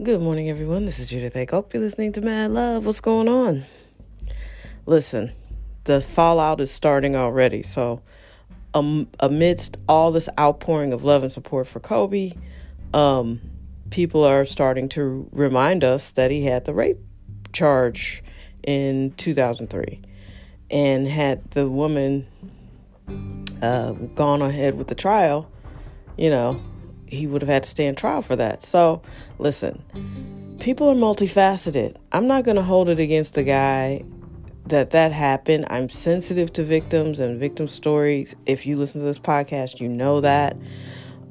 Good morning, everyone. This is Judith I hope you're listening to Mad Love. What's going on? Listen, the fallout is starting already. So, um, amidst all this outpouring of love and support for Kobe, um, people are starting to remind us that he had the rape charge in 2003 and had the woman uh, gone ahead with the trial, you know, he would have had to stand trial for that. So, listen, people are multifaceted. I'm not going to hold it against the guy that that happened. I'm sensitive to victims and victim stories. If you listen to this podcast, you know that.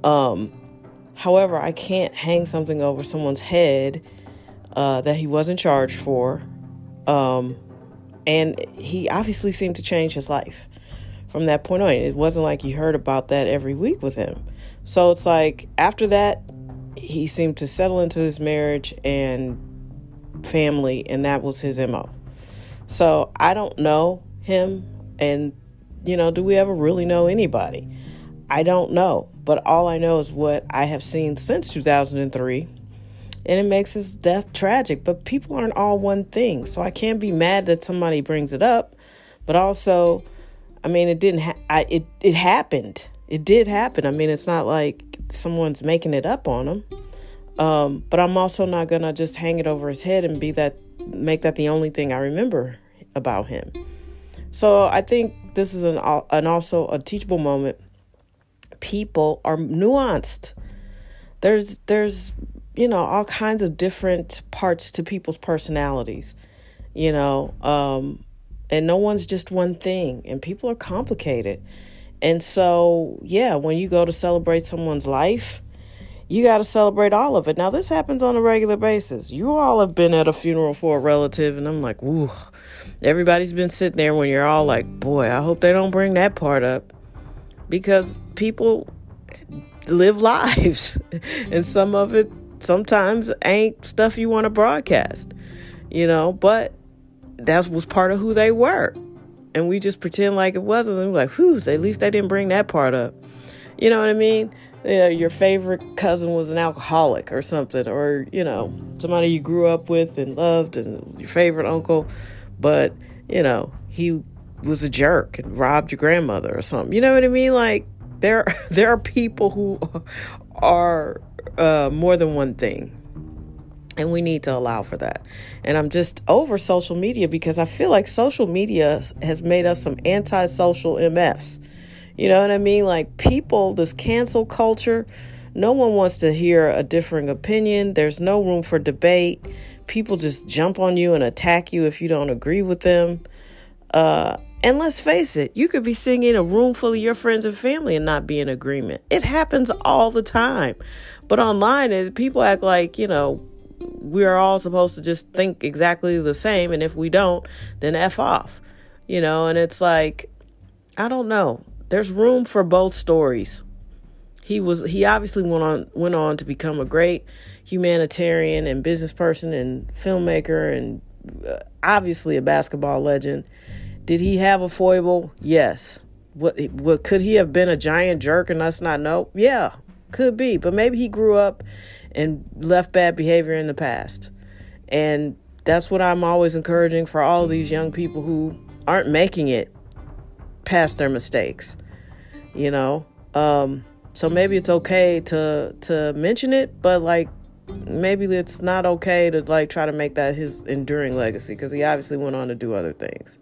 Um, however, I can't hang something over someone's head uh, that he wasn't charged for. Um, and he obviously seemed to change his life from that point on. It wasn't like you heard about that every week with him. So it's like after that, he seemed to settle into his marriage and family, and that was his MO. So I don't know him, and you know, do we ever really know anybody? I don't know, but all I know is what I have seen since 2003, and it makes his death tragic. But people aren't all one thing, so I can't be mad that somebody brings it up, but also, I mean, it didn't. Ha- I it it happened it did happen. I mean, it's not like someone's making it up on him. Um, but I'm also not gonna just hang it over his head and be that make that the only thing I remember about him. So I think this is an an also a teachable moment. People are nuanced. There's there's you know all kinds of different parts to people's personalities. You know, um, and no one's just one thing. And people are complicated. And so, yeah, when you go to celebrate someone's life, you got to celebrate all of it. Now, this happens on a regular basis. You all have been at a funeral for a relative, and I'm like, ooh, everybody's been sitting there when you're all like, boy, I hope they don't bring that part up. Because people live lives, and some of it sometimes ain't stuff you want to broadcast, you know, but that was part of who they were and we just pretend like it wasn't. And we're like, whew, at least they didn't bring that part up. You know what I mean? Yeah, your favorite cousin was an alcoholic or something, or, you know, somebody you grew up with and loved, and your favorite uncle, but, you know, he was a jerk and robbed your grandmother or something. You know what I mean? Like, there, there are people who are uh, more than one thing and we need to allow for that. And I'm just over social media because I feel like social media has made us some antisocial MFs. You know what I mean? Like people, this cancel culture, no one wants to hear a differing opinion. There's no room for debate. People just jump on you and attack you if you don't agree with them. Uh, and let's face it, you could be sitting in a room full of your friends and family and not be in agreement. It happens all the time. But online, people act like, you know, we're all supposed to just think exactly the same and if we don't then f off you know? And it's like i don't know. There's room for both stories. He was he obviously went on went on to become a great humanitarian and business person and filmmaker and uh, obviously a basketball legend. Did he have a foible? Yes. What what could he have been a giant jerk and us not know? Yeah could be but maybe he grew up and left bad behavior in the past. And that's what I'm always encouraging for all these young people who aren't making it past their mistakes. You know? Um, so maybe it's okay to to mention it, but like maybe it's not okay to like try to make that his enduring legacy because he obviously went on to do other things.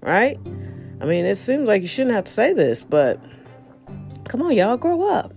Right? I mean, it seems like you shouldn't have to say this, but come on, y'all, grow up.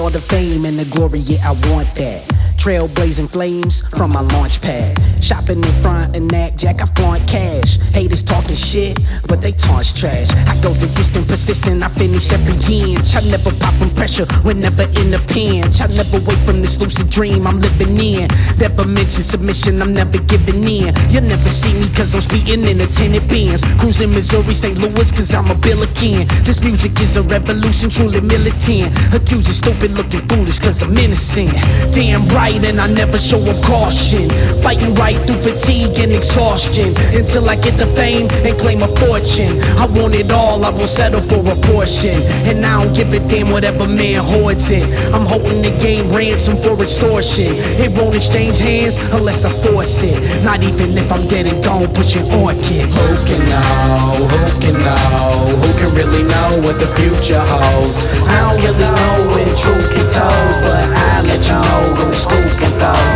All the fame and the glory, yeah, I want that. Trailblazing flames from my launch pad. Shopping in front and Knack Jack, I flaunt cash. Haters talking shit, but they taunts trash. I go the distant, persistent, I finish every inch. I never pop from pressure, whenever in the pinch. I never wait from this lucid dream I'm living in. Never mention submission, I'm never giving in. You'll never see me cause I'm speeding in a tenant Benz. Cruising Missouri, St. Louis cause I'm a billiken. This music is a revolution, truly militant. Accusing stupid looking foolish cause I'm innocent. Damn right, and I never show up caution. Fighting right through fatigue and exhaustion. Until I get the fame and claim a fortune. I want it all, I will settle for a portion. And I don't give a damn whatever man hoards it. I'm holding the game ransom for extortion. It won't exchange hands unless I force it. Not even if I'm dead and gone, pushing orchids. Who can know? Who can know? Who can really know what the future holds? I don't really know when truth be told, but I let you know when the unfolds.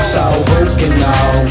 So who can know?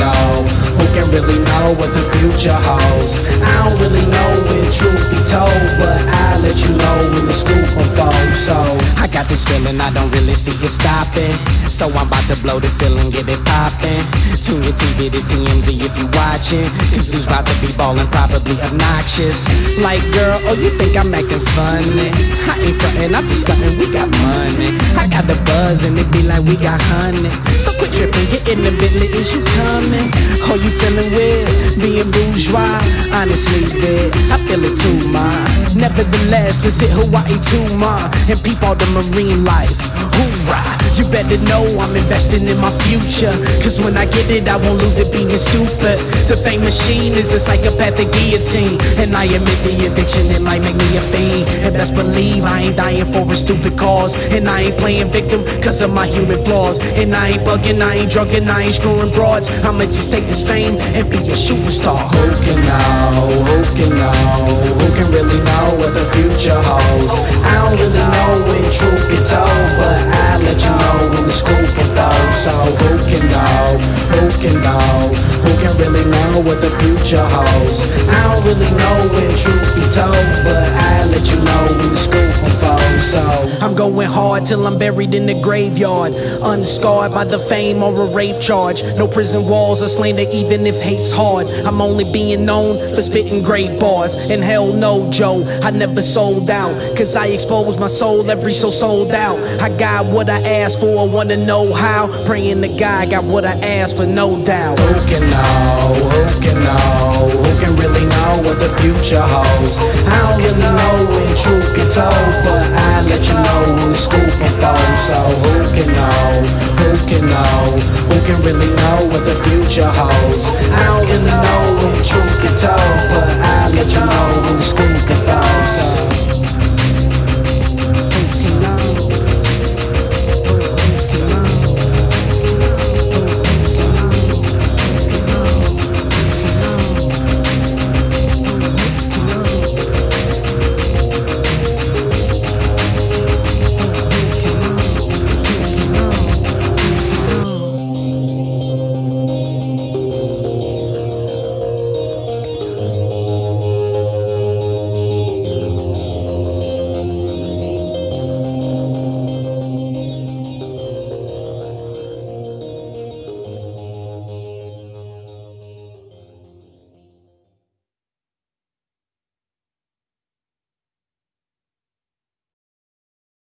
Know? Can really know what the future holds? I don't really know when truth be told, but I let you know when the scoop unfolds. So I got this feeling I don't really see it stopping. So I'm about to blow the ceiling, get it popping. Tune your TV to TMZ if you watching. Cause who's about to be ballin', probably obnoxious. Like, girl, oh, you think I'm acting funny? I ain't frontin', I'm just stuntin', we got money. I got the buzz and it be like we got honey. So quit trippin', get in the Bentley, is you coming? Oh, you feeling weird? Being bourgeois, honestly, bitch, I feel it too, ma. Nevertheless, let's hit Hawaii too, ma. And peep all the marine life. Hoorah! You better know I'm investing in my future. Cause when I get it, I won't lose it being stupid. The fame machine is a psychopathic guillotine. And I admit the addiction, it might make me a fiend. And best believe I ain't dying for a stupid cause. And I ain't playing victim cause of my human flaws. And I ain't bugging, I ain't drugging, I ain't screwing broads. I'ma just take this fame and be a superstar. who can know? Who can know? Who can really know what the future holds? I don't really know when truth be told, but I let you know when the scoop unfolds. So who can know? Who can know? Who can really know what the future holds? I don't really know when truth be told, but I let you know when the scoop unfolds. So I'm going hard till I'm buried in the graveyard. Unscarred by the fame or a rape charge. No prison walls or slander, even if hate's hard. I'm only being known for spitting great bars. And hell no, Joe, I never sold out. Cause I expose my soul every so sold out. I got what I asked for, I wanna know how. Praying to God, got what I asked for, no doubt. Who can know? Who can know? Who can really know what the future holds? I don't really know when truth be told, but I let you know when the scoop unfolds. So who can know? Who can know? Who can really know what the future holds? I don't really know when truth be told, but I let you know when the scoop